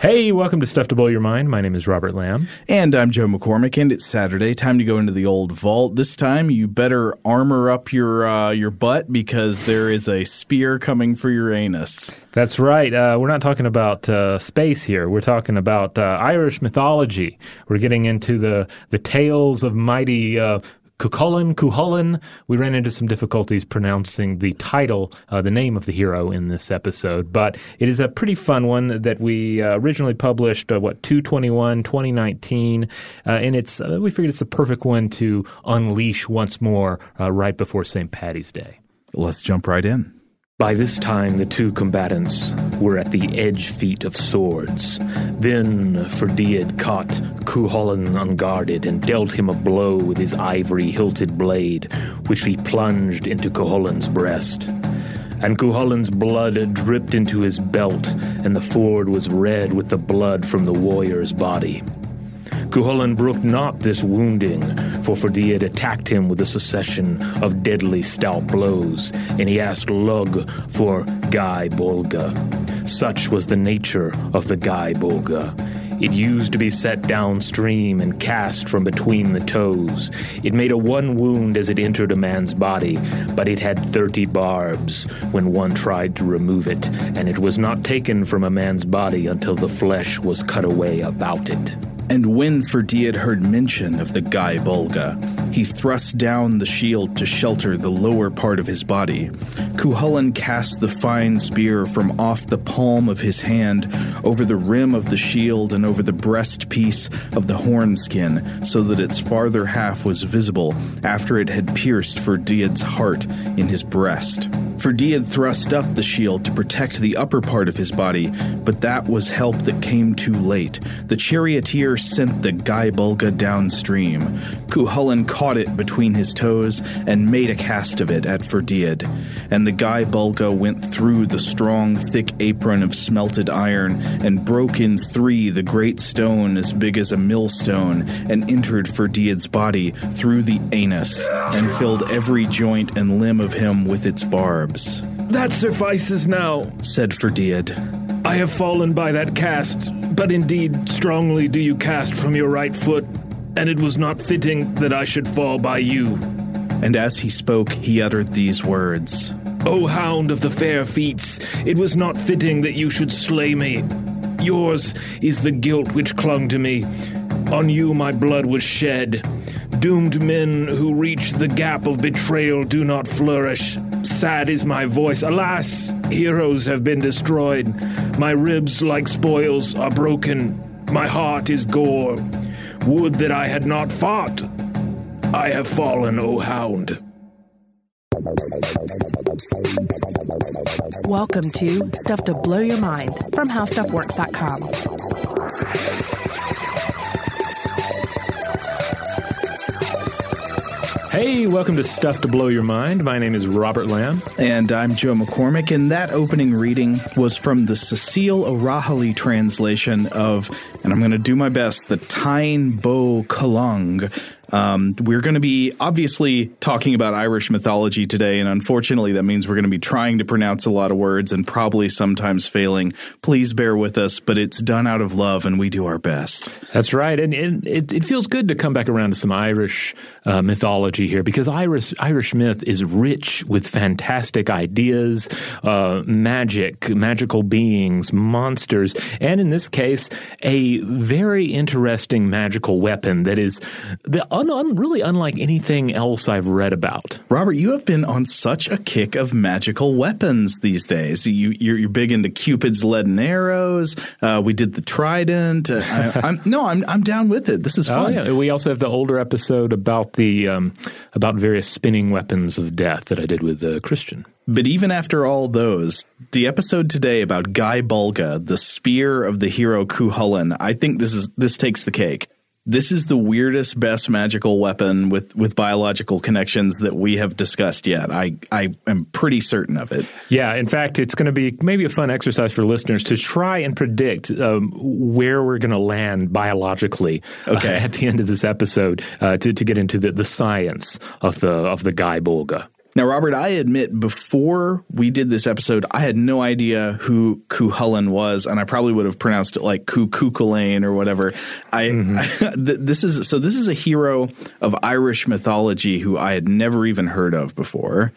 Hey, welcome to Stuff to Blow Your Mind. My name is Robert Lamb. And I'm Joe McCormick, and it's Saturday. Time to go into the old vault. This time, you better armor up your uh, your butt because there is a spear coming for your anus. That's right. Uh, we're not talking about uh, space here. We're talking about uh, Irish mythology. We're getting into the the tales of mighty Cuchulainn, Cuchulainn. We ran into some difficulties pronouncing the title, uh, the name of the hero in this episode, but it is a pretty fun one that we uh, originally published, uh, what, 221, 2019, uh, and it's, uh, we figured it's the perfect one to unleash once more uh, right before St. Patty's Day. Let's jump right in. By this time, the two combatants were at the edge feet of swords. Then Ferdiad caught Cuchulainn unguarded and dealt him a blow with his ivory hilted blade, which he plunged into Cuchulainn's breast. And Cuchulainn's blood dripped into his belt, and the ford was red with the blood from the warrior's body. Cuchulainn brooked not this wounding, for Ferdiad attacked him with a succession of deadly stout blows, and he asked Lug for Gae Bolga. Such was the nature of the Gae Bolga. It used to be set downstream and cast from between the toes. It made a one wound as it entered a man's body, but it had thirty barbs when one tried to remove it, and it was not taken from a man's body until the flesh was cut away about it. And when Ferdiad heard mention of the Gae Bolga, he thrust down the shield to shelter the lower part of his body. Cuchulainn cast the fine spear from off the palm of his hand over the rim of the shield and over the breastpiece of the horn skin, so that its farther half was visible after it had pierced Ferdiad's heart in his breast. Ferdiad thrust up the shield to protect the upper part of his body, but that was help that came too late. The charioteer sent the Gae Bulga downstream. Cuchulainn caught it between his toes and made a cast of it at Ferdiad, and the Gae Bulga went through the strong, thick apron of smelted iron and broke in three the great stone as big as a millstone and entered Ferdiad's body through the anus and filled every joint and limb of him with its barbs. That suffices now, said Ferdiad. I have fallen by that cast, but indeed strongly do you cast from your right foot, and it was not fitting that I should fall by you. And as he spoke, he uttered these words O hound of the fair feats, it was not fitting that you should slay me. Yours is the guilt which clung to me. On you my blood was shed. Doomed men who reach the gap of betrayal do not flourish. Sad is my voice. Alas, heroes have been destroyed. My ribs, like spoils, are broken. My heart is gore. Would that I had not fought. I have fallen, O hound. Welcome to Stuff to Blow Your Mind from HowStuffWorks.com. Hey, welcome to Stuff to Blow Your Mind. My name is Robert Lamb. And I'm Joe McCormick, and that opening reading was from the Cecile O'Rahilly translation of, and I'm going to do my best, the Táin Bó Cúailnge. Um, we're going to be obviously talking about Irish mythology today, and unfortunately, that means we're going to be trying to pronounce a lot of words and probably sometimes failing. Please bear with us, but it's done out of love, and we do our best. That's right, and, and it, it, feels good to come back around to some Irish uh, mythology here because Irish Irish myth is rich with fantastic ideas, uh, magic, magical beings, monsters, and in this case, a very interesting magical weapon that is the un, un, really unlike anything else I've read about. Robert, you have been on such a kick of magical weapons these days. You, you're, you're big into Cupid's leaden arrows. Uh, we did the trident. Uh, I, am no, I'm I'm down with it. This is fun. Oh, yeah. We also have the older episode about the um, about various spinning weapons of death that I did with uh, Christian. But even after all those, the episode today about Gae Bolga, the spear of the hero Cuchulainn, I think this is this takes the cake this is the weirdest, best magical weapon with, with biological connections that we have discussed yet. I, I am pretty certain of it. Yeah. In fact, it's going to be maybe a fun exercise for listeners to try and predict um, where we're going to land biologically okay. uh, at the end of this episode uh, to, to get into the, the science of the, of the Gae Bolga. Now, Robert, I admit before we did this episode, I had no idea who Cuchulainn was, and I probably would have pronounced it like Cuchulainn or whatever. I, mm-hmm. I this is so this is a hero of Irish mythology who I had never even heard of before.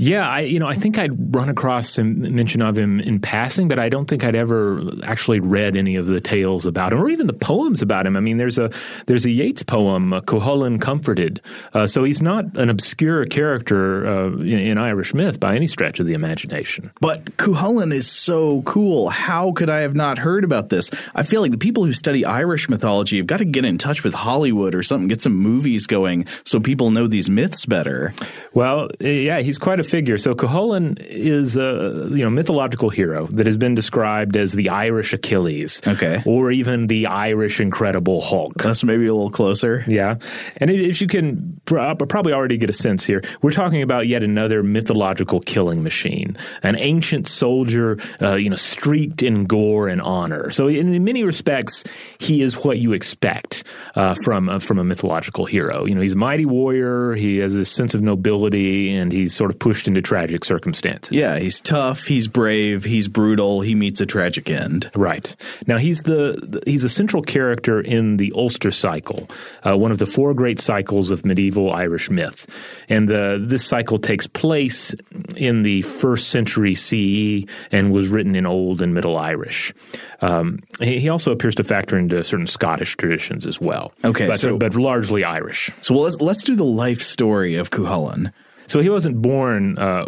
Yeah, I you know I think I'd run across some mention of him in passing, but I don't think I'd ever actually read any of the tales about him or even the poems about him. I mean, there's a there's a Yeats poem, uh, Cuchulainn Comforted, uh, so he's not an obscure character uh, in, in, Irish myth by any stretch of the imagination. But Cuchulainn is so cool. How could I have not heard about this? I feel like the people who study Irish mythology have got to get in touch with Hollywood or something, get some movies going so people know these myths better. Well, yeah, he's quite a figure. So Cuchulainn is a you know mythological hero that has been described as the Irish Achilles, okay, or even the Irish Incredible Hulk. That's maybe a little closer. Yeah, and if you can probably already get a sense here, we're talking about yet another mythological killing machine, an ancient soldier, uh, you know, streaked in gore and honor. So in many respects, he is what you expect uh, from uh, from a mythological hero. You know, he's a mighty warrior. He has this sense of nobility, and he's sort of pushed pushed into tragic circumstances. Yeah, he's tough, he's brave, he's brutal, he meets a tragic end. Right. Now he's the, he's a central character in the Ulster cycle, uh, one of the four great cycles of medieval Irish myth. And the, this cycle takes place in the first century CE and was written in Old and Middle Irish. Um, he, he, also appears to factor into certain Scottish traditions as well. Okay, but, so, but largely Irish. So let's let's do the life story of Cuchulainn. So he wasn't born uh.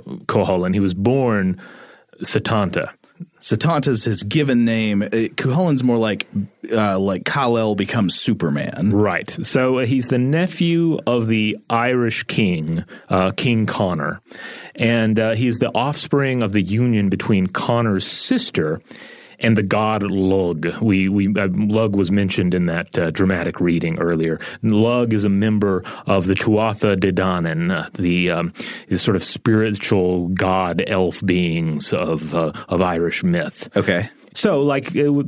He was born Setanta. Setanta's his given name. Uh, Cuchulainn's more like uh, like Kal-El becomes Superman. Right. So uh, he's the nephew of the Irish king, uh, King Conor. And uh, he's the offspring of the union between Conor's sister and the god Lug. We, we uh, Lug was mentioned in that uh, dramatic reading earlier. Lug is a member of the Tuatha De Danann, uh, the, um, the sort of spiritual god elf beings of uh, of Irish myth. Okay, so like. It,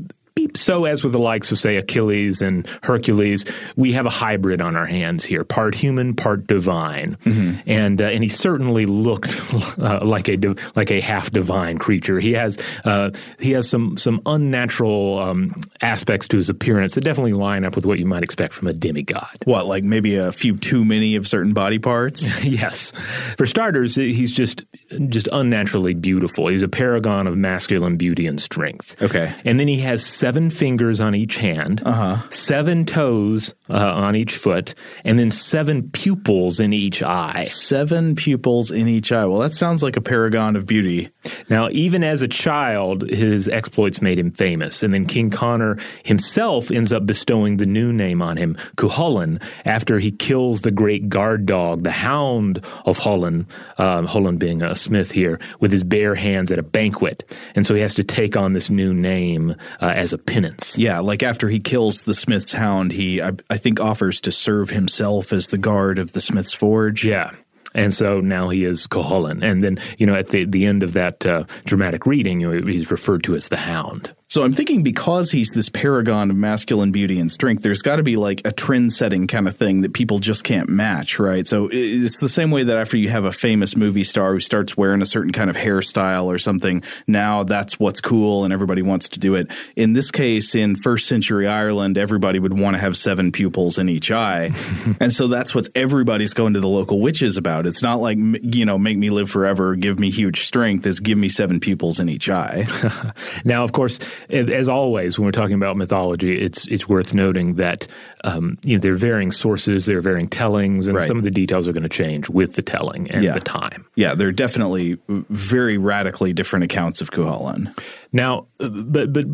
so, as with the likes of, say, Achilles and Hercules, we have a hybrid on our hands here, part human, part divine, mm-hmm. and uh, and he certainly looked uh, like a like a half divine creature. He has uh, he has some some unnatural um, aspects to his appearance that definitely line up with what you might expect from a demigod. What, like maybe a few too many of certain body parts? yes. For starters, he's just just unnaturally beautiful. He's a paragon of masculine beauty and strength. Okay. And then he has seven fingers on each hand, uh-huh. seven toes uh, on each foot, and then seven pupils in each eye. Seven pupils in each eye. Well, that sounds like a paragon of beauty. Now, even as a child, his exploits made him famous, and then King Connor himself ends up bestowing the new name on him, Cuchulainn, after he kills the great guard dog, the Hound of Holland, uh, Holland being a smith here, with his bare hands at a banquet, and so he has to take on this new name uh, as a penance. Yeah, like after he kills the smith's hound, he I, I think offers to serve himself as the guard of the smith's forge. Yeah. And so now he is Cuchulainn. And then, you know, at the, the end of that uh, dramatic reading, he's referred to as the Hound. So I'm thinking because he's this paragon of masculine beauty and strength, there's got to be like a trend setting kind of thing that people just can't match, right? So it's the same way that after you have a famous movie star who starts wearing a certain kind of hairstyle or something, now that's what's cool and everybody wants to do it. In this case, in first century Ireland, everybody would want to have seven pupils in each eye. and so that's what everybody's going to the local witches about. It's not like, you know, make me live forever, give me huge strength, it's give me seven pupils in each eye. now, of course, as always, when we're talking about mythology, it's it's worth noting that um, you know there are varying sources, there are varying tellings, and right. some of the details are going to change with the telling and yeah. the time. Yeah, there are definitely very radically different accounts of Cuchulainn. Now, but but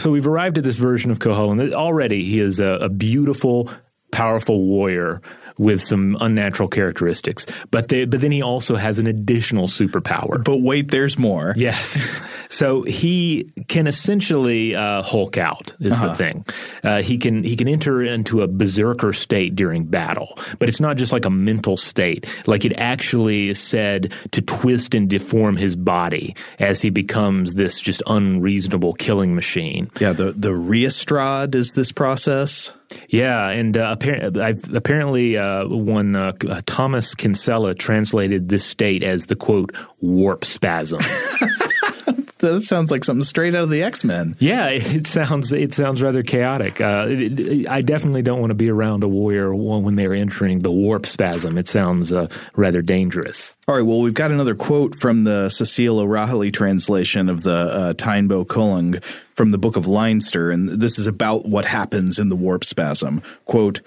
so we've arrived at this version of Cuchulainn. Already, he is a, a beautiful, powerful warrior with some unnatural characteristics. But they, but then he also has an additional superpower. But wait, there's more. Yes. So he can essentially uh, Hulk out is uh-huh. the thing. Uh, he can he can enter into a berserker state during battle, but it's not just like a mental state. Like it actually is said to twist and deform his body as he becomes this just unreasonable killing machine. Yeah, the the Ríastrad is this process. Yeah, and uh, apparently, apparently uh, one uh, Thomas Kinsella translated this state as the quote warp spasm. that sounds like something straight out of the X Men. Yeah, it sounds it sounds rather chaotic. Uh, it, it, I definitely don't want to be around a warrior when they're entering the warp spasm. It sounds uh, rather dangerous. All right, well, we've got another quote from the Cecile O'Rahilly translation of the uh, Bó Cúailnge from the Book of Leinster, and this is about what happens in the warp spasm. Quote.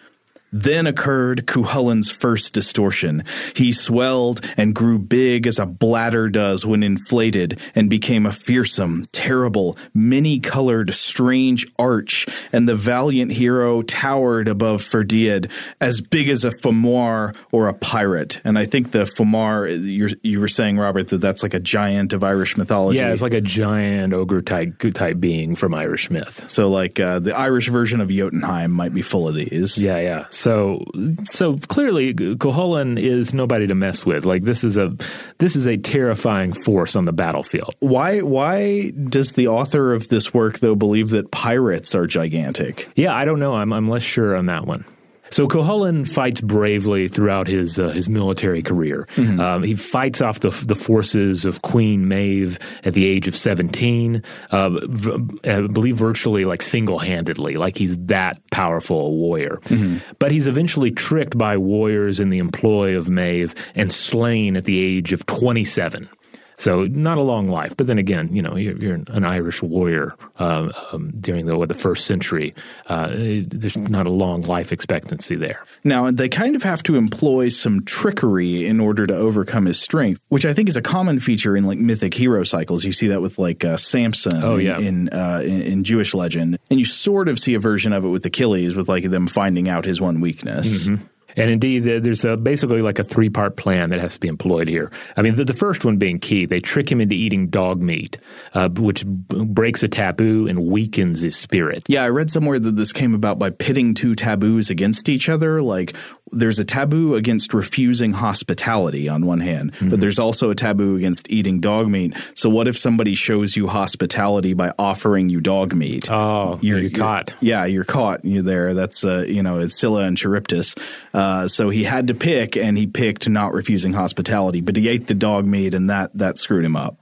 Then occurred Cuchulainn's first distortion. He swelled and grew big as a bladder does when inflated, and became a fearsome, terrible, many colored, strange arch, and the valiant hero towered above Ferdiad, as big as a fomor or a pirate. And I think the fomor, you were saying, Robert, that that's like a giant of Irish mythology. Yeah, it's like a giant ogre type, type being from Irish myth. So, like uh, the Irish version of Jotunheim might be full of these. Yeah, yeah. So, so clearly, Cuchulainn is nobody to mess with. Like this is a this is a terrifying force on the battlefield. Why why does the author of this work though believe that pirates are gigantic? Yeah, I don't know. I'm I'm less sure on that one. So Cuchulainn fights bravely throughout his uh, his military career. Mm-hmm. Um, he fights off the the forces of Queen Maeve at the age of seventeen. Uh, v- I believe virtually like single handedly, like he's that powerful a warrior. Mm-hmm. But he's eventually tricked by warriors in the employ of Maeve and slain at the age of twenty seven. So not a long life, but then again, you know, you're, you're an Irish warrior uh, um, during the the first century. Uh, there's not a long life expectancy there. Now they kind of have to employ some trickery in order to overcome his strength, which I think is a common feature in like mythic hero cycles. You see that with like uh, Samson. Oh yeah. in uh, in, in, Jewish legend, and you sort of see a version of it with Achilles, with like them finding out his one weakness. Mm-hmm. And indeed, there's a, basically like a three part plan that has to be employed here. I mean, the, the, first one being key. They trick him into eating dog meat, uh, which b- breaks a taboo and weakens his spirit. Yeah, I read somewhere that this came about by pitting two taboos against each other. Like there's a taboo against refusing hospitality on one hand, Mm-hmm. but there's also a taboo against eating dog meat. So what if somebody shows you hospitality by offering you dog meat? Oh, you're, caught. Yeah, you're caught. You're there. That's uh, you know, it's Scylla and Charybdis. Uh, so he had to pick, and he picked not refusing hospitality, but he ate the dog meat, and that that screwed him up.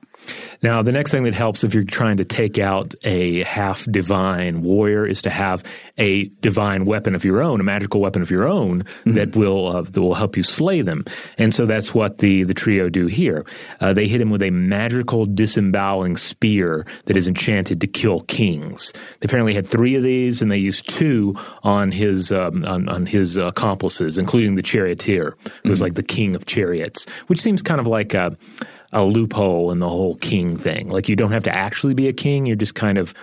Now, the next thing that helps if you're trying to take out a half divine warrior is to have a divine weapon of your own, a magical weapon of your own that will uh, that will help you slay them. And so that's what the the trio do here. Uh, they hit him with a magical disemboweling spear that is enchanted to kill kings. They apparently had three of these, and they used two on his um, on, on his accomplices, including the charioteer, who was like the king of chariots, which seems kind of like a a loophole in the whole king thing. Like you don't have to actually be a king; you're just kind of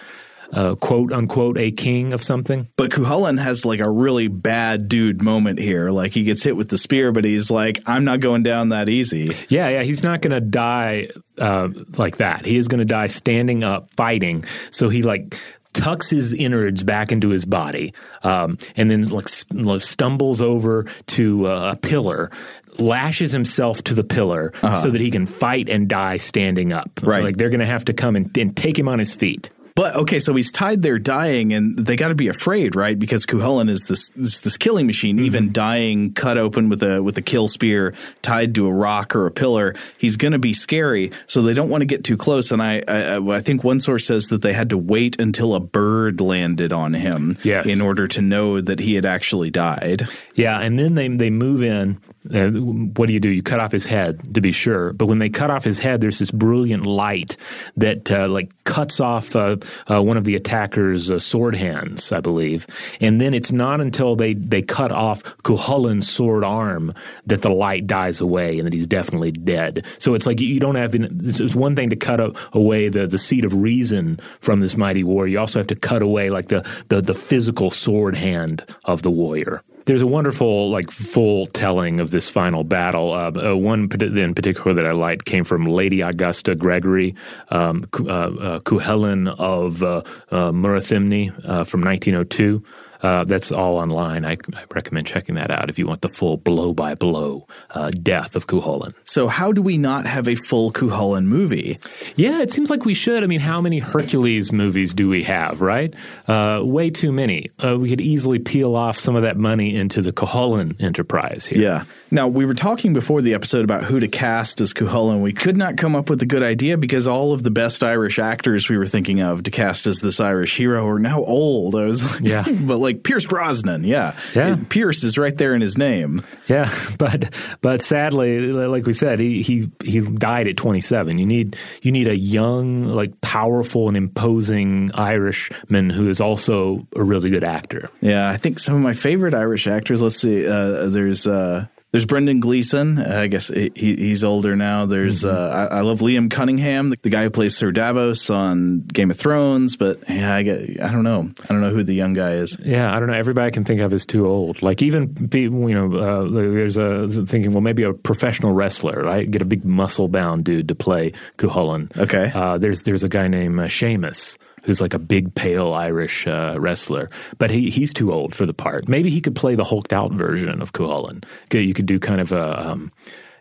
uh, quote unquote a king of something. But Cuchulainn has like a really bad dude moment here. Like he gets hit with the spear, but he's like, I'm not going down that easy. Yeah, yeah, he's not going to die uh, like that. He is going to die standing up, fighting. So he like tucks his innards back into his body, um, and then like stumbles over to uh, a pillar, lashes himself to the pillar so that he can fight and die standing up. Right. like they're going to have to come and, and take him on his feet. But okay, so he's tied there dying, and they got to be afraid, right? Because Cuchulainn is this this, this killing machine. Mm-hmm. Even dying, cut open with a with a kill spear, tied to a rock or a pillar, he's going to be scary. So they don't want to get too close. And I, I I think one source says that they had to wait until a bird landed on him, Yes. in order to know that he had actually died. Yeah, and then they they move in. Uh, what do you do? You cut off his head to be sure. But when they cut off his head, there's this brilliant light that uh, like cuts off uh, uh, one of the attacker's uh, sword hands, I believe. And then it's not until they they cut off Cuchulainn's sword arm that the light dies away and that he's definitely dead. So it's like you don't have. It's, one thing to cut away the the seat of reason from this mighty war. You also have to cut away like the the, the physical sword hand of the warrior. There's a wonderful, like, full telling of this final battle. Uh, uh, one in particular that I liked came from Lady Augusta Gregory, um, uh, uh, of uh, uh, uh, from 1902. Uh, that's all online. I, I recommend checking that out if you want the full blow by blow uh, death of Cuchulainn. So how do we not have a full Cuchulainn movie? Yeah, it seems like we should. I mean, how many Hercules movies do we have, right? Uh, way too many. Uh, we could easily peel off some of that money into the Cuchulainn enterprise here. Yeah. Now, we were talking before the episode about who to cast as Cuchulainn. We could not come up with a good idea because all of the best Irish actors we were thinking of to cast as this Irish hero are now old. I was like, Yeah. but like Pierce Brosnan, yeah. Yeah. Pierce is right there in his name. Yeah, but but sadly, like we said, he he he died at 27. You need you need a young, like powerful and imposing Irishman who is also a really good actor. Yeah, I think some of my favorite Irish actors. Let's see. Uh, there's uh, there's Brendan Gleeson. Uh, I guess he, he's older now. There's uh, I, I love Liam Cunningham, the, the guy who plays Sir Davos on Game of Thrones. But yeah, I get I don't know. I don't know who the young guy is. Yeah, I don't know. Everybody I can think of is too old. Like even people, you know, uh, there's a thinking. Well, maybe a professional wrestler, right? Get a big muscle bound dude to play Cuchulainn. Okay. Uh, there's there's a guy named uh, Sheamus who's like a big pale Irish uh, wrestler, but he he's too old for the part. Maybe he could play the hulked out version of Cuchulainn. You could do kind of a. Um,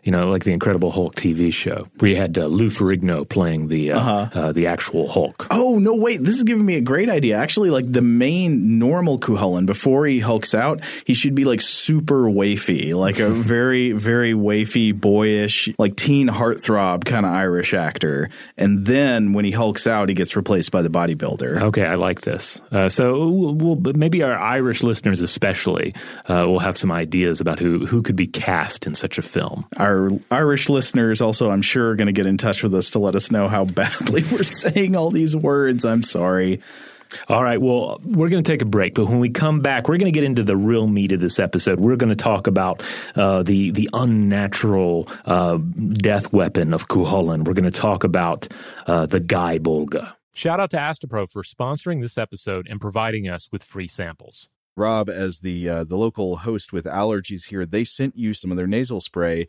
you know, like the Incredible Hulk TV show, where you had uh, Lou Ferrigno playing the uh, uh the actual Hulk. Oh no! Wait, this is giving me a great idea. Actually, like the main normal Cuchulainn before he hulks out, he should be like super wafy, like a very very wafy, boyish, like teen heartthrob kind of Irish actor. And then when he hulks out, he gets replaced by the bodybuilder. Okay, I like this. Uh, so we'll, we'll, maybe our Irish listeners, especially, uh, will have some ideas about who who could be cast in such a film. Our Irish listeners also, I'm sure, are going to get in touch with us to let us know how badly we're saying all these words. I'm sorry. All right, well, we're going to take a break, but when we come back, we're going to get into the real meat of this episode. We're going to talk about uh, the the unnatural uh, death weapon of Cuchulainn. We're going to talk about uh, the Gae Bolga. Shout out to Astepro for sponsoring this episode and providing us with free samples. Rob, as the uh, the local host with allergies here, they sent you some of their nasal spray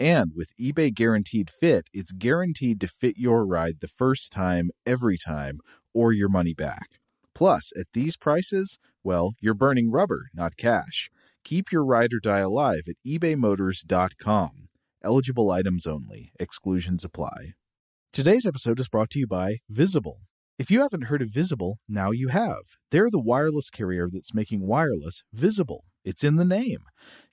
And with eBay Guaranteed Fit, it's guaranteed to fit your ride the first time, every time, or your money back. Plus, at these prices, well, you're burning rubber, not cash. Keep your ride or die alive at ebaymotors.com. Eligible items only, exclusions apply. Today's episode is brought to you by Visible. If you haven't heard of Visible, now you have. They're the wireless carrier that's making wireless visible. It's in the name.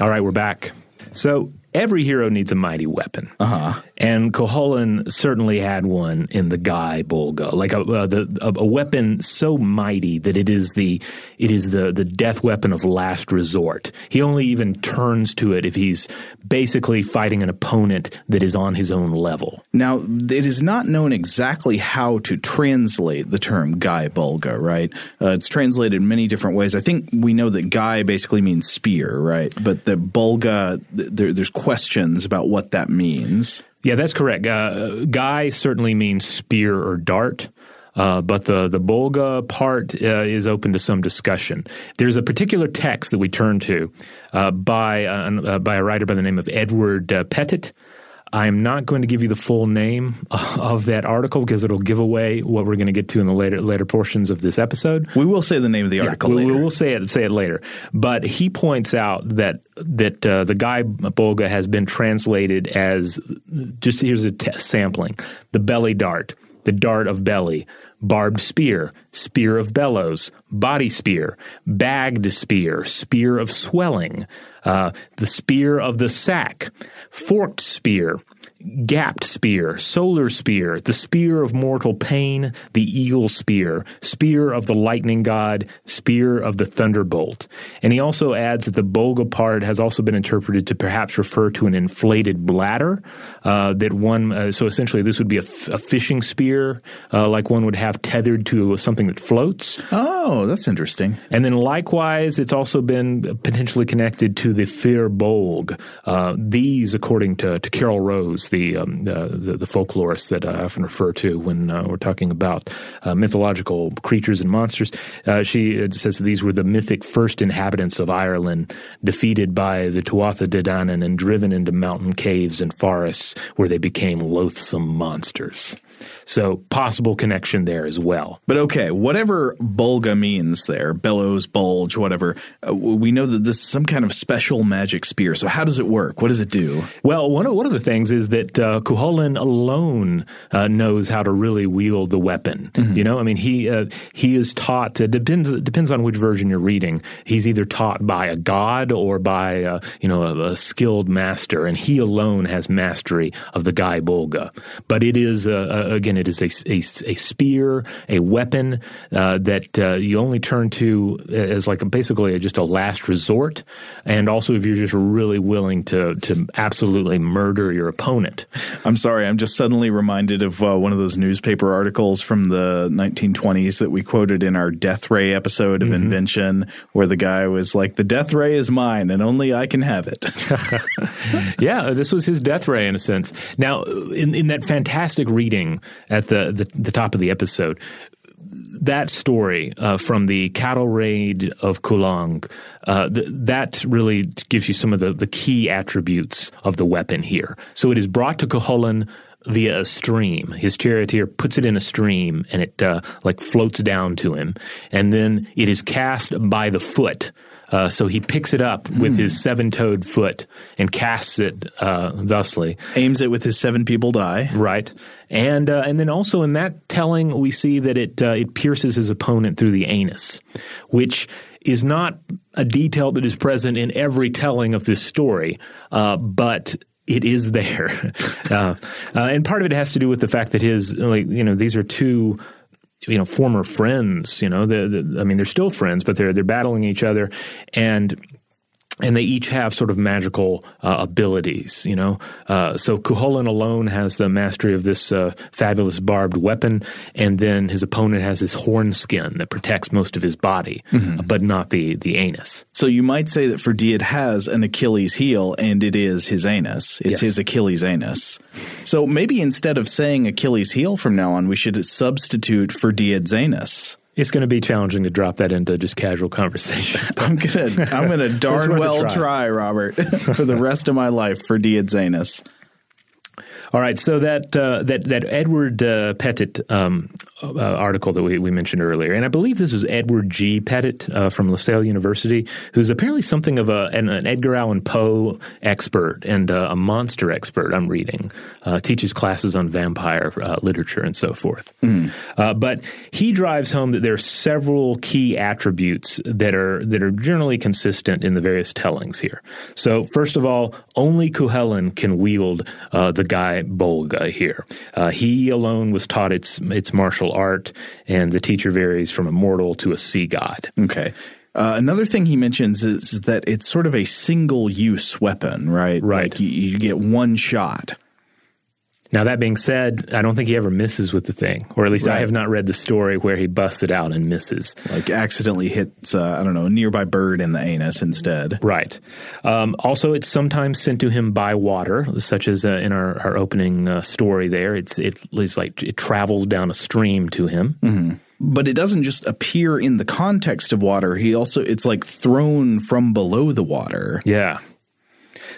All right, we're back. So every hero needs a mighty weapon. Uh-huh. And Cuchulainn certainly had one in the Gae Bolga, like a, uh, the, a, a, weapon so mighty that it is the it is the the death weapon of last resort. He only even turns to it if he's basically fighting an opponent that is on his own level. Now, it is not known exactly how to translate the term Gae Bolga, right? Uh, it's translated in many different ways. I think we know that Gae basically means spear, right? But the Bolga, there, there's questions about what that means. Yeah, that's correct. Uh, gae certainly means spear or dart. Uh, but the the Bolga part uh, is open to some discussion. There's a particular text that we turn to uh, by uh, by a writer by the name of Edward uh, Pettit, I'm not going to give you the full name of that article because it'll give away what we're going to get to in the later later portions of this episode. We will say the name of the article. Yeah, we, we, will say it say it later. But he points out that that uh, the Gae Bolga has been translated as just here's a t- sampling: the belly dart, the dart of belly, barbed spear, spear of bellows, body spear, bagged spear, spear of swelling, uh, the spear of the sack, forked spear, gapped spear, solar spear, the spear of mortal pain, the eagle spear, spear of the lightning god, spear of the thunderbolt. And he also adds that the Bolga part has also been interpreted to perhaps refer to an inflated bladder, uh, that one, uh, so essentially this would be a, f- a fishing spear, uh, like one would have tethered to something that floats. Oh, that's interesting. And then likewise, it's also been potentially connected to the Fir Bolg. Uh, these, according to, to Carol Rose, the, um, the, the, the folklorist that I often refer to when uh, we're talking about uh, mythological creatures and monsters, uh, she says these were the mythic first inhabitants of Ireland, defeated by the Tuatha De Danann and driven into mountain caves and forests where they became loathsome monsters. So possible connection there as well. But okay, whatever bulga means there, bellows, bulge, whatever, uh, we know that this is some kind of special magic spear. So how does it work? What does it do? Well, one of, one of the things is that uh, Cuchulainn alone uh, knows how to really wield the weapon. Mm-hmm. You know, I mean, he uh, he is taught. It depends depends on which version you're reading. He's either taught by a god or by uh, you know a, a, skilled master, and he alone has mastery of the Gae Bulga. But it is uh, again it is a, a, a spear, a weapon uh, that uh, you only turn to as like a, basically a, just a last resort, and also if you're just really willing to to absolutely murder your opponent. I'm sorry, I'm just suddenly reminded of uh, one of those newspaper articles from the 1920s that we quoted in our Death Ray episode of mm-hmm. Invention, where the guy was like, "The Death Ray is mine, and only I can have it." yeah, this was his Death Ray in a sense. Now, in, in that fantastic reading at the, the, the top of the episode, that story uh, from the cattle raid of Cúailnge, uh, th- that really gives you some of the, the key attributes of the weapon here. So it is brought to Cuchulainn via a stream. His charioteer puts it in a stream and it uh, like floats down to him. And then it is cast by the foot uh, so he picks it up with mm. his hmm. seven toed foot and casts it uh, thusly. Aims it with his seven people die. Right. And uh, and then also in that telling, we see that it uh, it pierces his opponent through the anus, which is not a detail that is present in every telling of this story, uh, but it is there. Uh, uh, and part of it has to do with the fact that his, like, you know, these are two you know former friends you know the, the, i mean they're still friends but they're they're battling each other. And and they each have sort of magical uh, abilities, you know. Uh, so Cuchulainn alone has the mastery of this uh, fabulous barbed weapon, and then his opponent has this horn skin that protects most of his body, mm-hmm. but not the the anus. So you might say that Ferdiad has an Achilles heel, and it is his anus. It's yes. his Achilles anus. So maybe instead of saying Achilles heel from now on, we should substitute Ferdiad's anus. It's going to be challenging to drop that into just casual conversation. I'm gonna I'm gonna darn well try. try. Robert, for the rest of my life for Diadzanis. All right, so that uh, that that Edward uh, Pettit um, uh, article that we, we mentioned earlier, and I believe this is Edward G. Pettit uh, from LaSalle University, who's apparently something of a, an, an Edgar Allan Poe expert and uh, a monster expert. I'm reading, uh, teaches classes on vampire uh, literature and so forth. Mm. but he drives home that there are several key attributes that are that are generally consistent in the various tellings here. So first of all, only Cuchulainn can wield the Bolga here. he alone was taught its its martial martial art, and the teacher varies from a mortal to a sea god. Okay. Uh, another thing he mentions is, is, that it's sort of a single use weapon, right? Right. Like you, you get one shot. Now, that being said, I don't think he ever misses with the thing, or at least right. I have not read the story where he busts it out and misses. Like accidentally hits, uh, I don't know, a nearby bird in the anus instead. Right. Um, also, it's sometimes sent to him by water, such as uh, in our, our opening uh, story there. It's, it, it's like it travels down a stream to him. Mm-hmm but it doesn't just appear in the context of water. He also it's like thrown from below the water. Yeah.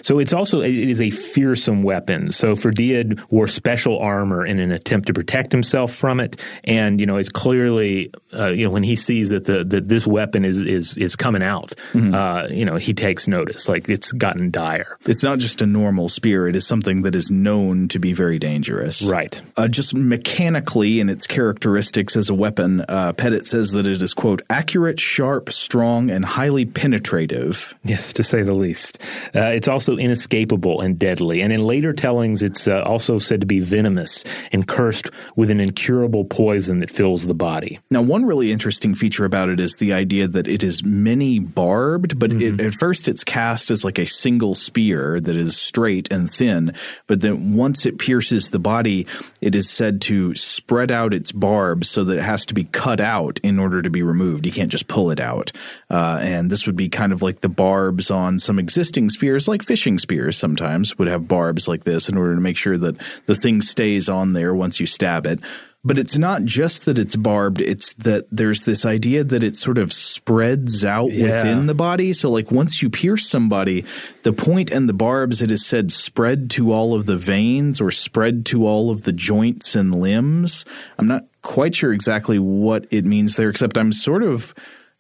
So it's also it is a fearsome weapon. So Ferdiad wore special armor in an attempt to protect himself from it, and you know it's clearly uh, you know when he sees that the that this weapon is is is coming out, mm-hmm. uh, you know he takes notice. Like it's gotten dire. It's not just a normal spear; it is something that is known to be very dangerous. Right. Uh, just mechanically in its characteristics as a weapon, uh, Pettit says that it is quote accurate, sharp, strong, and highly penetrative. Yes, to say the least. Uh, it's also inescapable and deadly. And in later tellings, it's uh, also said to be venomous and cursed with an incurable poison that fills the body. Now, one really interesting feature about it is the idea that it is many barbed, but mm-hmm. it, at first it's cast as like a single spear that is straight and thin. But then once it pierces the body, it is said to spread out its barbs so that it has to be cut out in order to be removed. You can't just pull it out. Uh, and this would be kind of like the barbs on some existing spears, like fishing spears sometimes would have barbs like this in order to make sure that the thing stays on there once you stab it. But it's not just that it's barbed, it's that there's this idea that it sort of spreads out yeah. within the body. So, like, once you pierce somebody, the point and the barbs, it is said, spread to all of the veins or spread to all of the joints and limbs. I'm not quite sure exactly what it means there, except I'm sort of.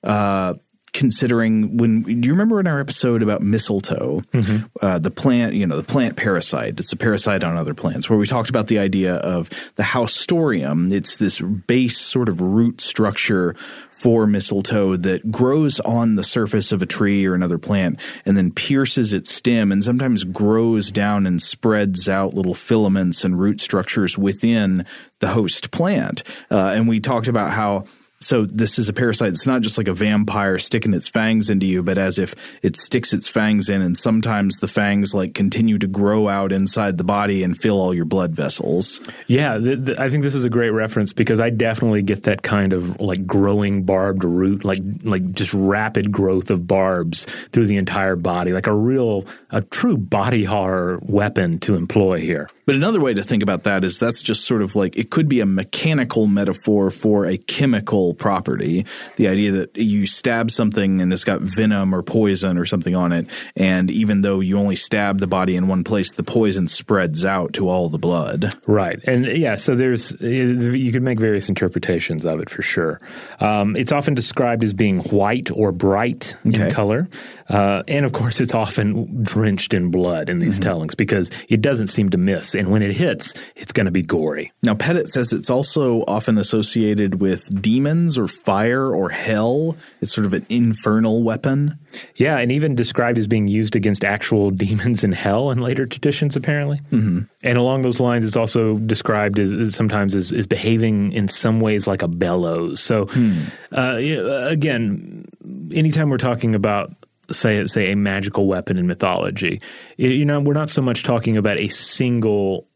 Uh, considering when do you remember in our episode about mistletoe mm-hmm. uh, the plant you know the plant parasite it's a parasite on other plants where we talked about the idea of the haustorium it's this base sort of root structure for mistletoe that grows on the surface of a tree or another plant and then pierces its stem and sometimes grows down and spreads out little filaments and root structures within the host plant uh, and we talked about how so this is a parasite. It's not just like a vampire sticking its fangs into you, but as if it sticks its fangs in, and sometimes the fangs like continue to grow out inside the body and fill all your blood vessels. Yeah, th- th- I think this is a great reference because I definitely get that kind of like growing barbed root, like like just rapid growth of barbs through the entire body, like a real, a true body horror weapon to employ here. But another way to think about that is that's just sort of like it could be a mechanical metaphor for a chemical property. The idea that you stab something and it's got venom or poison or something on it, and even though you only stab the body in one place, the poison spreads out to all the blood. Right, and yeah, so there's you could make various interpretations of it for sure. Um, it's often described as being white or bright okay. in color, uh, and of course, it's often drenched in blood in these mm-hmm. tellings because it doesn't seem to miss and when it hits, it's going to be gory. Now, Pettit says it's also often associated with demons or fire or hell. It's sort of an infernal weapon. Yeah, and even described as being used against actual demons in hell in later traditions, apparently. Mm-hmm. And along those lines, it's also described as, as sometimes as, as, behaving in some ways like a bellows. So, hmm. uh, again, anytime we're talking about say say a magical weapon in mythology. You know, we're not so much talking about a single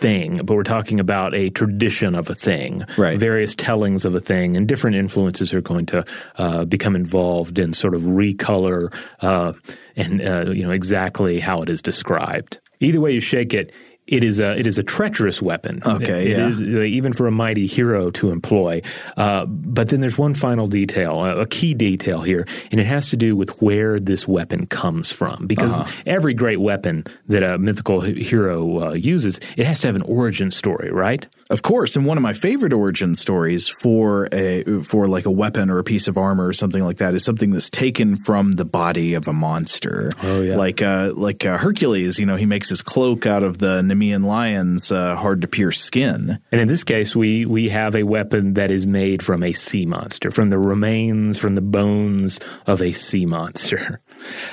thing, but we're talking about a tradition of a thing, right. various tellings of a thing, and different influences are going to uh, become involved in sort of recolor uh, and uh, you know exactly how it is described. Either way you shake it, it is a it is a treacherous weapon. Okay, it, yeah. It is, even for a mighty hero to employ. Uh, but then there's one final detail, a, a, key detail here, and it has to do with where this weapon comes from. Because uh-huh. every great weapon that a mythical hero uh, uses, it has to have an origin story, right? Of course, and one of my favorite origin stories for a for like a weapon or a piece of armor or something like that is something that's taken from the body of a monster. Oh yeah, like uh, like uh, Hercules. You know, he makes his cloak out of the Nemean lion's uh, hard to pierce skin. And in this case, we we have a weapon that is made from a sea monster, from the remains, from the bones of a sea monster.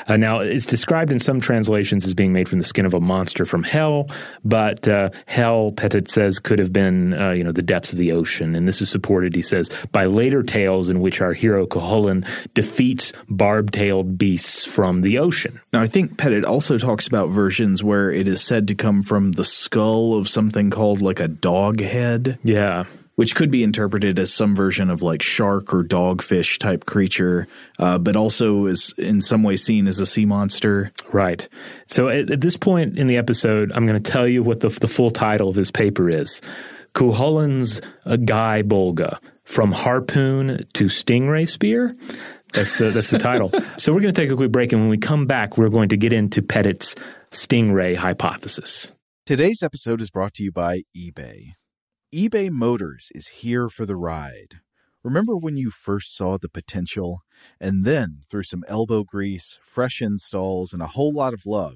Uh, now, it's described in some translations as being made from the skin of a monster from hell, but uh, hell, Pettit says, could have been uh, you know the depths of the ocean, and this is supported, he says, by later tales in which our hero Cuchulainn defeats barb-tailed beasts from the ocean. Now, I think Pettit also talks about versions where it is said to come from the skull of something called like a dog head. Yeah. Which could be interpreted as some version of like shark or dogfish type creature, uh, but also is in some way seen as a sea monster. Right. So at, at this point in the episode, I'm going to tell you what the, the full title of his paper is Cuchulainn's Gae Bolga From Harpoon to Stingray Spear. That's the that's the title. so we're going to take a quick break, and when we come back, we're going to get into Pettit's stingray hypothesis. Today's episode is brought to you by eBay. eBay Motors is here for the ride. Remember when you first saw the potential? And then, through some elbow grease, fresh installs, and a whole lot of love,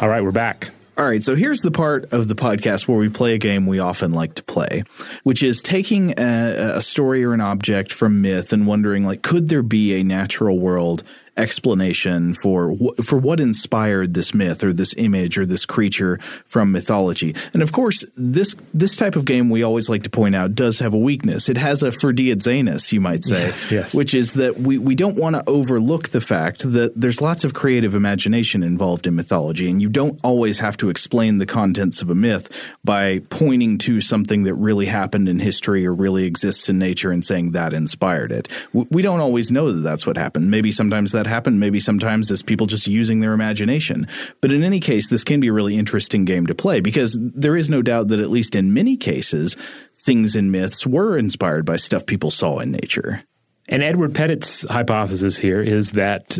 All right, we're back. All right, so here's the part of the podcast where we play a game we often like to play, which is taking a, a, story or an object from myth and wondering, like, could there be a natural world explanation for wh- for what inspired this myth or this image or this creature from mythology. And of course, this this type of game we always like to point out does have a weakness. It has a Zanus, you might say, yes, yes. which is that we, we don't want to overlook the fact that there's lots of creative imagination involved in mythology, and you don't always have to explain the contents of a myth by pointing to something that really happened in history or really exists in nature and saying that inspired it. We don't always know that that's what happened. Maybe sometimes that that happen. Maybe sometimes it's people just using their imagination. But in any case, this can be a really interesting game to play because there is no doubt that at least in many cases, things in myths were inspired by stuff people saw in nature. And Edward Pettit's hypothesis here is that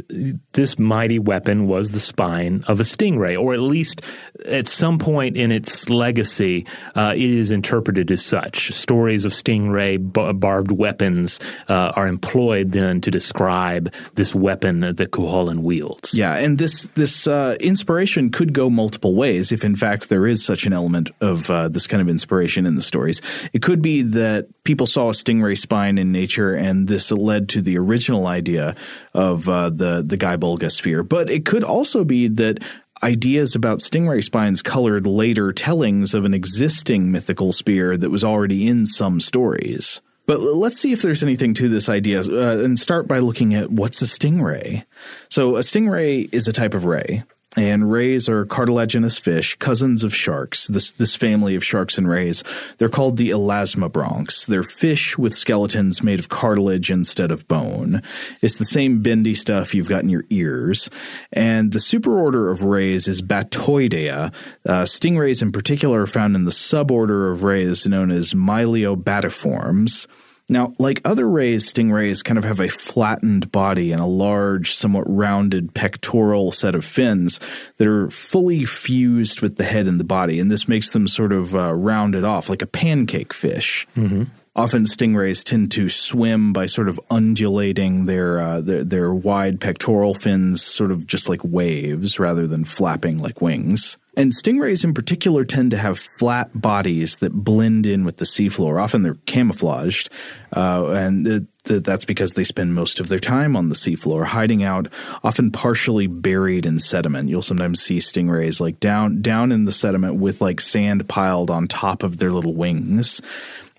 this mighty weapon was the spine of a stingray, or at least at some point in its legacy, uh, it is interpreted as such. Stories of stingray barbed weapons uh, are employed then to describe this weapon that Cuchulainn wields. Yeah, and this this uh, inspiration could go multiple ways. If in fact there is such an element of uh, this kind of inspiration in the stories, it could be that people saw a stingray spine in nature, and this led to the original idea of uh, the the Gae Bolga spear. But it could also be that ideas about stingray spines colored later tellings of an existing mythical spear that was already in some stories. But let's see if there's anything to this idea uh, and start by looking at what's a stingray. So, a stingray is a type of ray and rays are cartilaginous fish, cousins of sharks. This this family of sharks and rays. They're called the elasmobranchs. They're fish with skeletons made of cartilage instead of bone. It's the same bendy stuff you've got in your ears. And the superorder of rays is Batoidea. Uh, stingrays in particular are found in the suborder of rays known as Myliobatiforms. Now, like other rays, stingrays kind of have a flattened body and a large, somewhat rounded pectoral set of fins that are fully fused with the head and the body, and this makes them sort of uh, rounded off like a pancake fish. Mm-hmm. Often, stingrays tend to swim by sort of undulating their, uh, their their wide pectoral fins, sort of just like waves, rather than flapping like wings. And stingrays in particular tend to have flat bodies that blend in with the seafloor. Often they're camouflaged, uh, and that's because they spend most of their time on the seafloor, hiding out, often partially buried in sediment. You'll sometimes see stingrays like down down in the sediment with like sand piled on top of their little wings.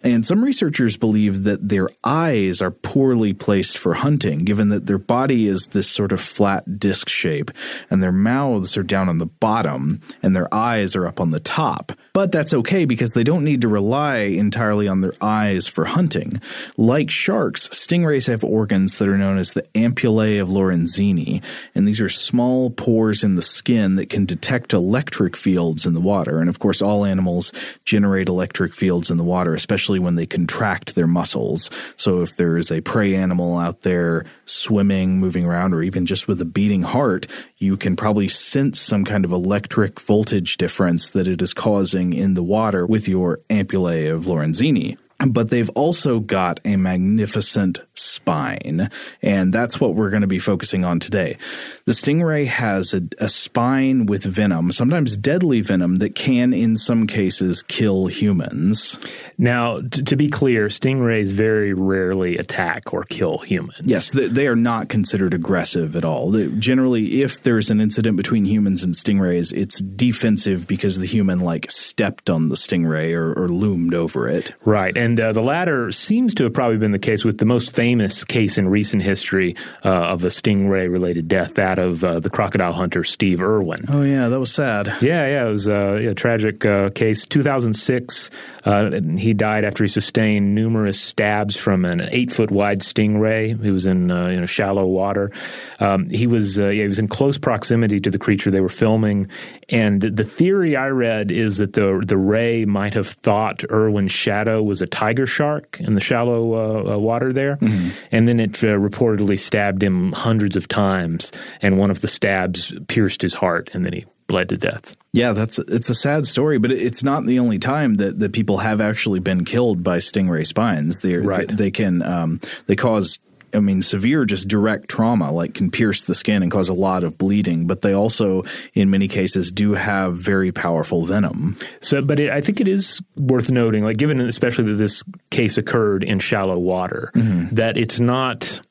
And some researchers believe that their eyes are poorly placed for hunting, given that their body is this sort of flat disc shape, and their mouths are down on the bottom, and their eyes are up on the top. But that's okay because they don't need to rely entirely on their eyes for hunting. Like sharks, stingrays have organs that are known as the ampullae of Lorenzini, and these are small pores in the skin that can detect electric fields in the water. And of course, all animals generate electric fields in the water, especially when they contract their muscles. So if there is a prey animal out there swimming, moving around, or even just with a beating heart, you can probably sense some kind of electric voltage difference that it is causing in the water with your ampullae of Lorenzini but they've also got a magnificent spine, and that's what we're going to be focusing on today. The stingray has a, a, spine with venom, sometimes deadly venom, that can, in some cases, kill humans. Now, t- to be clear, stingrays very rarely attack or kill humans. Yes, they, they are not considered aggressive at all. They, generally, if there's an incident between humans and stingrays, it's defensive because the human like stepped on the stingray or, or loomed over it. Right, and uh, the latter seems to have probably been the case with the most famous case in recent history uh, of a stingray related death, that of uh, the crocodile hunter Steve Irwin. Oh, yeah, that was sad. Yeah, yeah, it was uh, a tragic uh, case. 2006, uh, he died after he sustained numerous stabs from an eight foot wide stingray. He was in, you know, shallow water. Um, he was yeah, he was in close proximity to the creature they were filming, and the theory I read is that the the ray might have thought Irwin's shadow was a tiger shark in the shallow uh, uh, water there, mm-hmm. and then it uh, reportedly stabbed him hundreds of times, and one of the stabs pierced his heart, and then he bled to death. Yeah, that's it's a sad story, but it's not the only time that, that people have actually been killed by stingray spines. They right. they, they can um, they cause I mean, severe just direct trauma like can pierce the skin and cause a lot of bleeding, but they also, in many cases, do have very powerful venom. So, but it, I think it is worth noting, like given especially that this case occurred in shallow water, mm-hmm. that it's not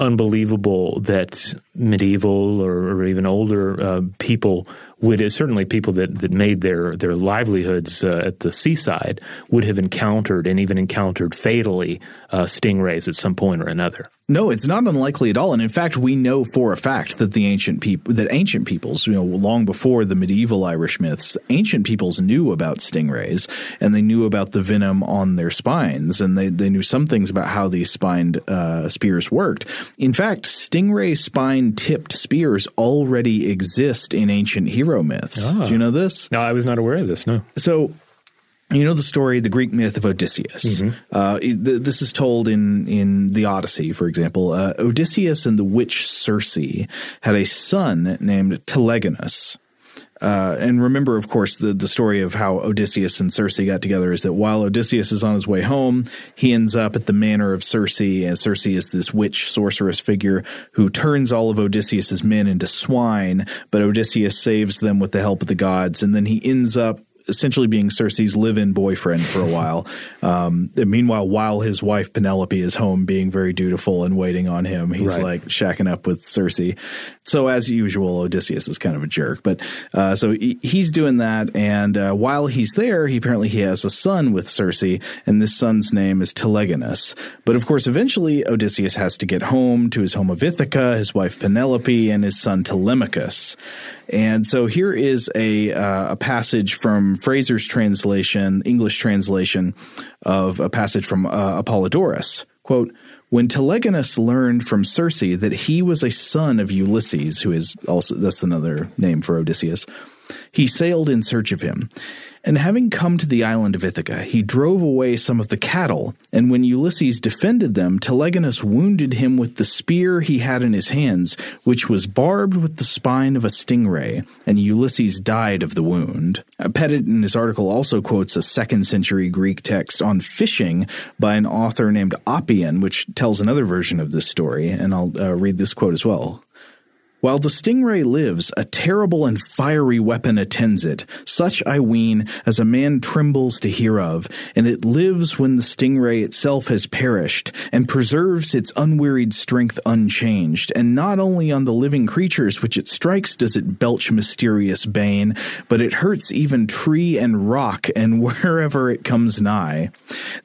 unbelievable that medieval or, or even older uh, people would certainly people that, that made their their livelihoods uh, at the seaside would have encountered and even encountered fatally uh, stingrays at some point or another. No, it's not unlikely at all, and in fact, we know for a fact that the ancient people, that ancient peoples, you know, long before the medieval Irish myths, ancient peoples knew about stingrays, and they knew about the venom on their spines, and they they knew some things about how these spined uh, spears worked. In fact, stingray spine tipped spears already exist in ancient hero myths. Ah. Do you know this? No, I was not aware of this. No. So you know the story, the Greek myth of Odysseus. Mm-hmm. Uh, th- this is told in in the Odyssey, for example. Uh, Odysseus and the witch Circe had a son named Telegonus. Uh, and remember, of course, the, the story of how Odysseus and Circe got together is that while Odysseus is on his way home, he ends up at the manor of Circe, and Circe is this witch sorceress figure who turns all of Odysseus's men into swine, but Odysseus saves them with the help of the gods, and then he ends up essentially being Circe's live-in boyfriend for a while. Um, meanwhile, while his wife Penelope is home, being very dutiful and waiting on him, he's Right. like shacking up with Circe. So as usual, Odysseus is kind of a jerk, but uh, so he, he's doing that, and uh, while he's there, he apparently he has a son with Circe, and this son's name is Telegonus. But of course, eventually Odysseus has to get home to his home of Ithaca, his wife Penelope, and his son Telemachus. And so here is a uh, a passage from Frazer's translation, English translation of a passage from uh, Apollodorus. Quote, when Telegonus learned from Circe that he was a son of Ulysses, who is also, that's another name for Odysseus, he sailed in search of him. And having come to the island of Ithaca, he drove away some of the cattle, and when Ulysses defended them, Telegonus wounded him with the spear he had in his hands, which was barbed with the spine of a stingray, and Ulysses died of the wound. Uh, Pettit in his article also quotes a second century Greek text on fishing by an author named Oppian, which tells another version of this story, and I'll uh, read this quote as well. While the stingray lives, a terrible and fiery weapon attends it, such I ween as a man trembles to hear of, and it lives when the stingray itself has perished, and preserves its unwearied strength unchanged, and not only on the living creatures which it strikes does it belch mysterious bane, but it hurts even tree and rock, and wherever it comes nigh.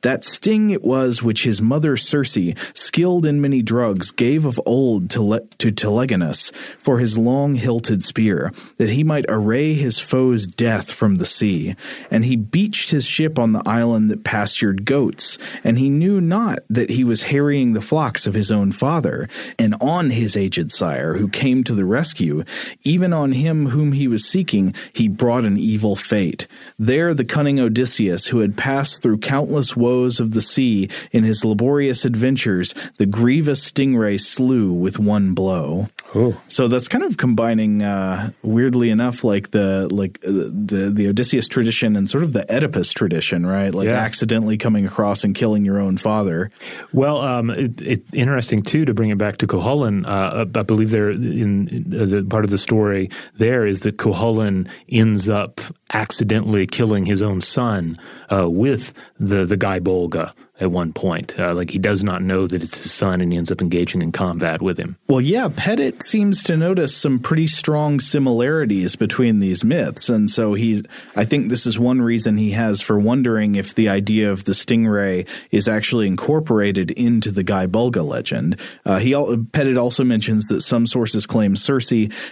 That sting it was which his mother Circe, skilled in many drugs, gave of old to, le- to Telegonus for his long hilted spear, that he might array his foe's death from the sea. And he beached his ship on the island that pastured goats, and he knew not that he was harrying the flocks of his own father, and on his aged sire, who came to the rescue, even on him whom he was seeking, he brought an evil fate. There the cunning Odysseus, who had passed through countless woes of the sea in his laborious adventures, the grievous stingray slew with one blow. Oh. So that's kind of combining, uh, weirdly enough, like the like uh, the the Odysseus tradition and sort of the Oedipus tradition, right? Like Yeah. accidentally coming across and killing your own father. Well, um, it, it, interesting too to bring it back to Cuchulainn. Uh, I believe there in, in the part of the story there is that Cuchulainn ends up accidentally killing his own son uh, with the the Gae Bolga at one point. Uh, like he does not know that it's his son, and he ends up engaging in combat with him. Well, yeah, Pettit seems to notice some pretty strong similarities between these myths, and so he's. I think this is one reason he has for wondering if the idea of the stingray is actually incorporated into the Gae Bulga legend. Uh, he Pettit also mentions that some sources claim Circe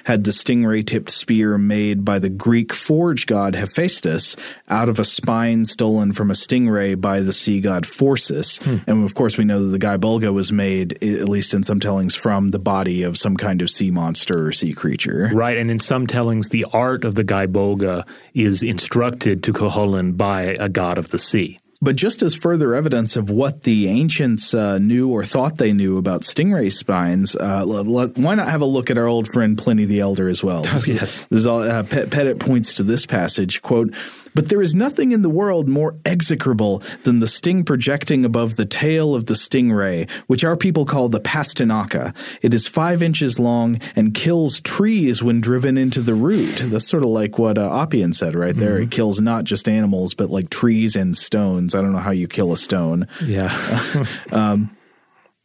had the stingray-tipped spear made by the Greek forge god Hephaestus out of a spine stolen from a stingray by the sea god Phorcys, and of course we know that the Gae Bulga was made, at least in some tellings, from the body of some kind of sea monster or sea creature. Right, and in some tellings, the art of the Gae Bolga is instructed to Cuchulainn by a god of the sea. But just as further evidence of what the ancients uh, knew or thought they knew about stingray spines, uh, l- l- why not have a look at our old friend Pliny the Elder as well? Oh, yes. This is all, uh, Pettit points to this passage, quote, but there is nothing in the world more execrable than the sting projecting above the tail of the stingray, which our people call the pastinaca. It is five inches long and kills trees when driven into the root. That's sort of like what uh, Oppian said right there. It kills not just animals, but like trees and stones. I don't know how you kill a stone. Yeah.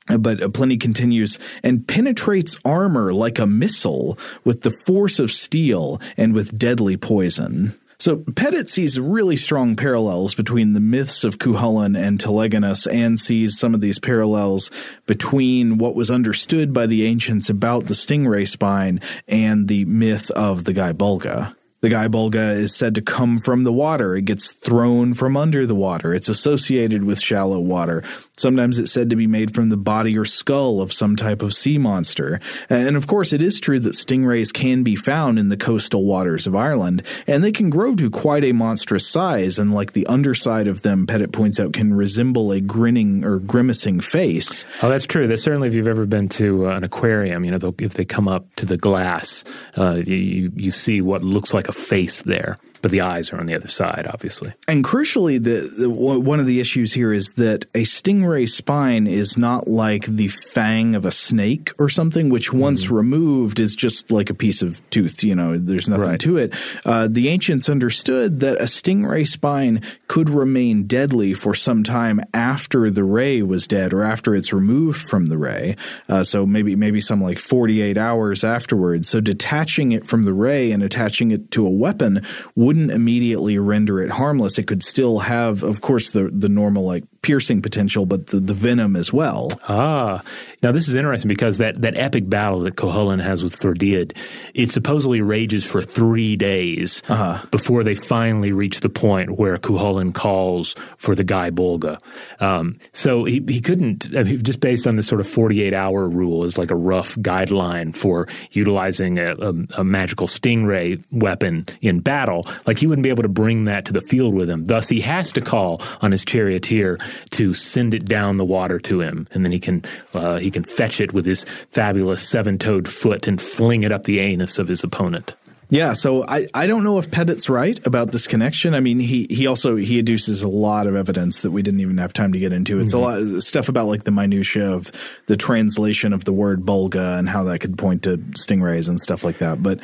But uh, Pliny continues, and penetrates armor like a missile with the force of steel and with deadly poison. So Pettit sees really strong parallels between the myths of Cuchulainn and Telegonus and sees some of these parallels between what was understood by the ancients about the stingray spine and the myth of the Gae Bulga. The Gae Bolga is said to come from the water. It gets thrown from under the water. It's associated with shallow water. Sometimes it's said to be made from the body or skull of some type of sea monster. And of course, it is true that stingrays can be found in the coastal waters of Ireland, and they can grow to quite a monstrous size, and like the underside of them, Pettit points out, can resemble a grinning or grimacing face. Oh, that's true. That's certainly if you've ever been to uh, an aquarium, you know, if they come up to the glass, uh, you, you see what looks like a face there but the eyes are on the other side, obviously. And crucially, the, the, one of the issues here is that a stingray spine is not like the fang of a snake or something, which mm. once removed is just like a piece of tooth. You know, there's nothing right. to it. Uh, the ancients understood that a stingray spine could remain deadly for some time after the ray was dead or after it's removed from the ray. Uh, so maybe maybe some like 48 hours afterwards. So detaching it from the ray and attaching it to a weapon wouldn't immediately render it harmless. It could still have, of course, the the normal like piercing potential, but the, the venom as well. Ah, now this is interesting because that, that epic battle that Cuchulainn has with Ferdiad, it supposedly rages for three days uh-huh. before they finally reach the point where Cuchulainn calls for the Gae Bolga. Um, so he, he couldn't, I mean, just based on this sort of 48 hour rule is like a rough guideline for utilizing a, a, a magical stingray weapon in battle, like he wouldn't be able to bring that to the field with him. Thus, he has to call on his charioteer to send it down the water to him, and then he can uh, he can fetch it with his fabulous seven toed foot and fling it up the anus of his opponent. Yeah, so I, I don't know if Pettit's right about this connection. I mean, he he also he adduces a lot of evidence that we didn't even have time to get into. It's mm-hmm. a lot of stuff about like the minutia of the translation of the word bulga and how that could point to stingrays and stuff like that. But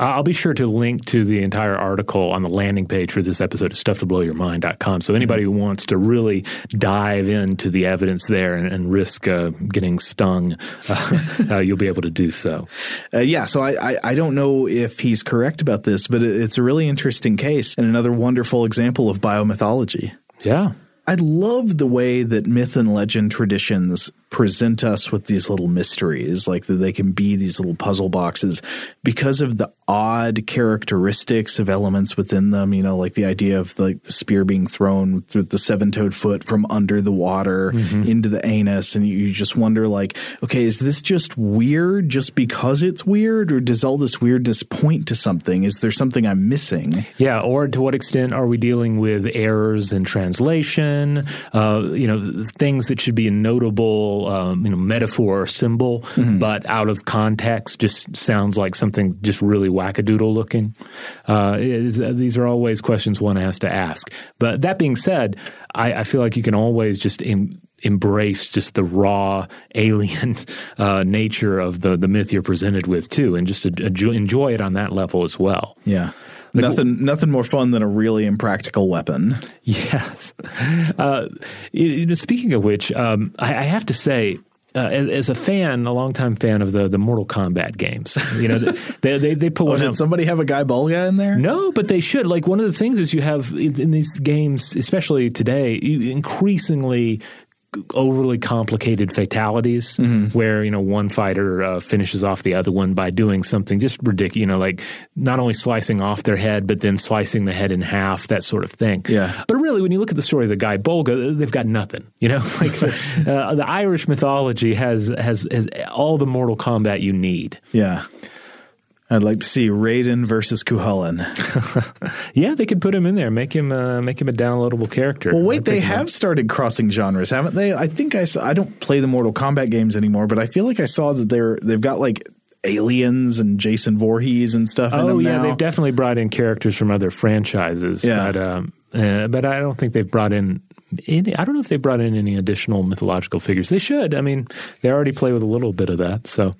I'll be sure to link to the entire article on the landing page for this episode of stufftoblowyourmind.com. So anybody who wants to really dive into the evidence there and, and risk uh, getting stung, uh, uh, you'll be able to do so. Uh, yeah, so I, I, I, don't know if he's correct about this, but it's a really interesting case and another wonderful example of biomythology. Yeah. I love the way that myth and legend traditions present us with these little mysteries, like that they can be these little puzzle boxes because of the odd characteristics of elements within them. You know, like the idea of like the spear being thrown through the seven toed foot from under the water mm-hmm. into the anus. And you just wonder, like, okay, is this just weird just because it's weird? Or does all this weirdness point to something? Is there something I'm missing? Yeah. Or to what extent are we dealing with errors in translation? Uh, you know, things that should be a um, you know metaphor or symbol, mm-hmm. but out of context just sounds like something just really wackadoodle looking. Uh, these are always questions one has to ask. But that being said, I, I feel like you can always just. Embrace just the raw alien uh, nature of the the myth you're presented with too, and just enjoy it on that level as well. Yeah. Like, nothing, nothing more fun than a really impractical weapon. Yes. Uh, you know, speaking of which, um, I, I, have to say, uh, as, as, a fan, a longtime fan of the the Mortal Kombat games, you know, they they, they pull. oh, did out. somebody have a Gae Bolga in there? No, but they should. Like one of the things is you have in, in these games, especially today, increasingly overly complicated fatalities mm-hmm. where you know one fighter uh, finishes off the other one by doing something just ridiculous you know like not only slicing off their head but then slicing the head in half that sort of thing. Yeah. But really when you look at the story of the Gae Bolga they've got nothing you know? Like the, uh, the Irish mythology has has has all the Mortal Kombat you need. Yeah I'd like to see Raiden versus Cuchulainn. yeah, they could put him in there, make him uh, make him a downloadable character. Well, wait, they have started crossing genres, haven't they? I think I saw, I don't play the Mortal Kombat games anymore, but I feel like I saw that they're they've got like aliens and Jason Voorhees and stuff. Oh yeah, now. they've definitely brought in characters from other franchises. Yeah, but um, uh, but I don't think they've brought in any, I don't know if they brought in any additional mythological figures. They should. I mean, they already play with a little bit of that. So,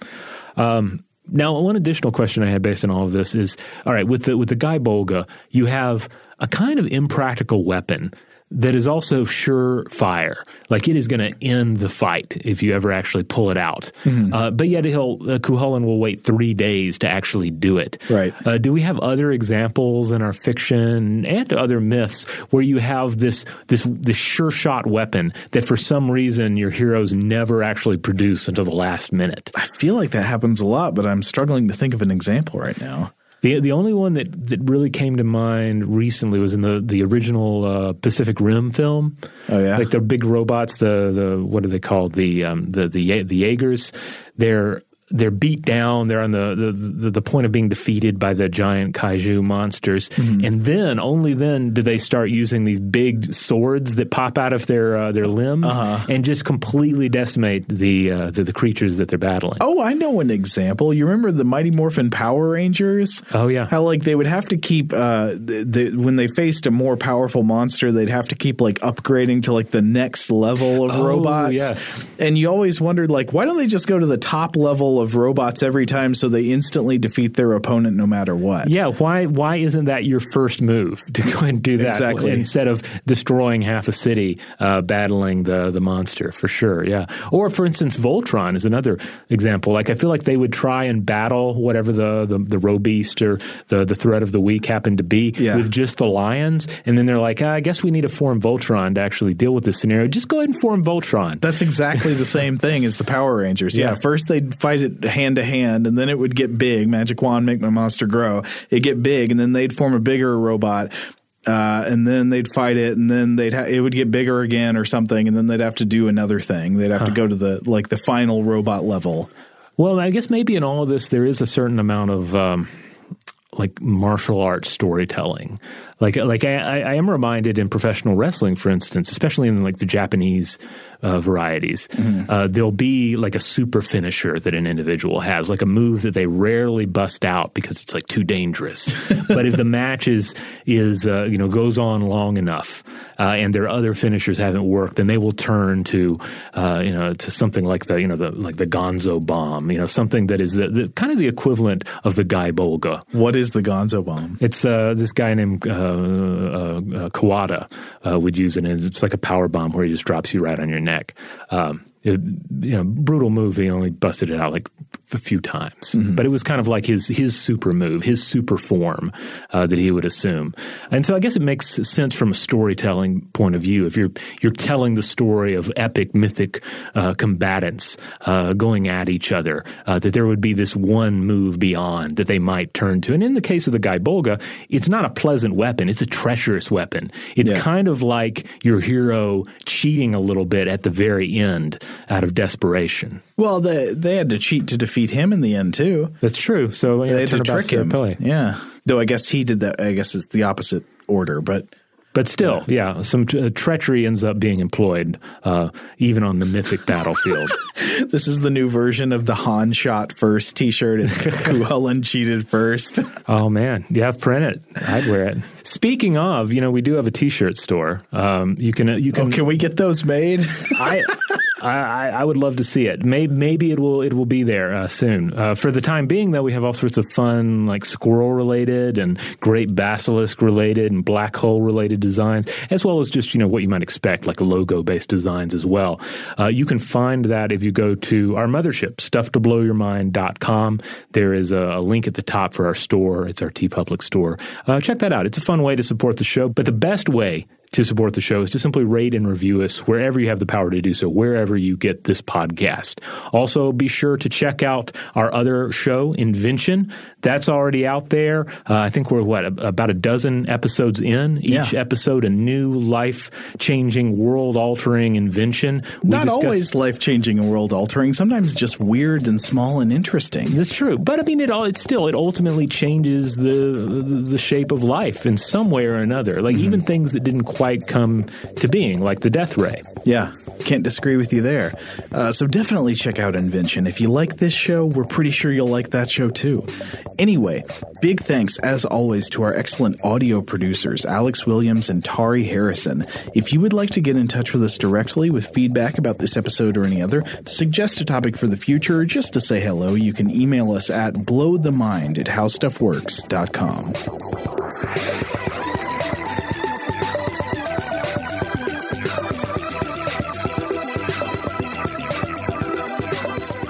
um, now, one additional question I had based on all of this is: All right, with the with the Gae Bolga, you have a kind of impractical weapon that is also surefire. Like it is going to end the fight if you ever actually pull it out. Mm-hmm. Uh, but yet he'll uh, will wait three days to actually do it. Right. Uh, do we have other examples in our fiction and other myths where you have this this this sure shot weapon that for some reason your heroes never actually produce until the last minute? I feel like that happens a lot, but I'm struggling to think of an example right now. The the only one that, that really came to mind recently was in the the original uh, Pacific Rim film. Oh yeah, like the big robots. The the what are they called? The um, the the the Jaegers. They're they're beat down. They're on the, the, the, the, point of being defeated by the giant kaiju monsters. Mm-hmm. And then, only then, do they start using these big swords that pop out of their uh, their limbs uh-huh. and just completely decimate the, uh, the, the creatures that they're battling. Oh, I know an example. You remember the Mighty Morphin Power Rangers? Oh yeah. How like they would have to keep uh, the, the, when they faced a more powerful monster, they'd have to keep like upgrading to like the next level of oh, robots. Yes. And you always wondered like, why don't they just go to the top level of robots every time so they instantly defeat their opponent no matter what. Yeah, why why isn't that your first move to go and do that exactly. instead of destroying half a city uh, battling the the monster for sure. Yeah. Or for instance Voltron is another example. Like I feel like they would try and battle whatever the the, the Robeast or the the threat of the week happened to be yeah. with just the lions and then they're like, ah, I guess we need to form Voltron to actually deal with this scenario. Just go ahead and form Voltron. That's exactly the same thing as the Power Rangers. Yeah, yeah first they'd fight it hand hand to hand, and then it would get big. Magic wand, make my monster grow. It get big, and then they'd form a bigger robot. Uh, and then they'd fight it, and then they'd ha- it would get bigger again or something, and then they'd have to do another thing. They'd have huh. to go to the like the final robot level. Well, I guess maybe in all of this there is a certain amount of um, like martial arts storytelling. Like like I, I am reminded in professional wrestling, for instance, especially in like the Japanese uh, varieties. Mm-hmm. Uh, there'll be like a super finisher that an individual has, like a move that they rarely bust out because it's like too dangerous. but if the match is is uh, you know goes on long enough uh, and their other finishers haven't worked, then they will turn to uh, you know to something like the you know the like the Gonzo bomb, you know something that is the, the kind of the equivalent of the Gae Bolga. What is the Gonzo bomb? It's uh, this guy named Uh, uh, uh, Kawada would use it. And it's like a power bomb where he just drops you right on your neck neck. Um, it, you know, brutal move. He only busted it out like a few times, mm-hmm. but it was kind of like his his super move, his super form uh, that he would assume. And so I guess it makes sense from a storytelling point of view. If you're you're telling the story of epic, mythic uh, combatants uh, going at each other, uh, that there would be this one move beyond that they might turn to. And in the case of the Gae Bolga, it's not a pleasant weapon; it's a treacherous weapon. It's yeah. kind of like your hero cheating a little bit at the very end out of desperation. Well, they they had to cheat to defeat him in the end too. That's true. So they had to trick him. Yeah. Though I guess he did that. I guess it's the opposite order, but but still, yeah, yeah some t- uh, treachery ends up being employed, uh, even on the mythic battlefield. this is the new version of the Han shot first T-shirt. It's Cuchulainn cheated first. Oh man, yeah, print it. I'd wear it. Speaking of, you know, we do have a T-shirt store. Um, you can uh, you can. Oh, can we get those made? I I, I, would love to see it. Maybe, maybe it will it will be there uh, soon. Uh, for the time being, though, we have all sorts of fun like squirrel related and great basilisk related and black hole related designs, as well as just you know what you might expect like logo based designs as well. Uh, you can find that if you go to our mothership, stufftoblowyourmind.com. There is a, a link at the top for our store. It's our TeePublic store. Uh, check that out. It's a fun way to support the show. But the best way to support the show is to simply rate and review us wherever you have the power to do so, wherever you get this podcast. Also, be sure to check out our other show, Invention. That's already out there. Uh, I think we're what about a dozen episodes in. Each yeah. episode, a new life changing, world altering invention. We Not discuss- always life changing and world altering. Sometimes just weird and small and interesting. That's true. But I mean, it all it still it ultimately changes the the, the shape of life in some way or another. Like mm-hmm. even things that didn't quite come to being, like the death ray. Yeah, can't disagree with you there. Uh, so definitely check out Invention. If you like this show, we're pretty sure you'll like that show too. Anyway, big thanks as always to our excellent audio producers, Alex Williams and Tari Harrison. If you would like to get in touch with us directly with feedback about this episode or any other, to suggest a topic for the future, or just to say hello, you can email us at blowthemind at howstuffworks.com.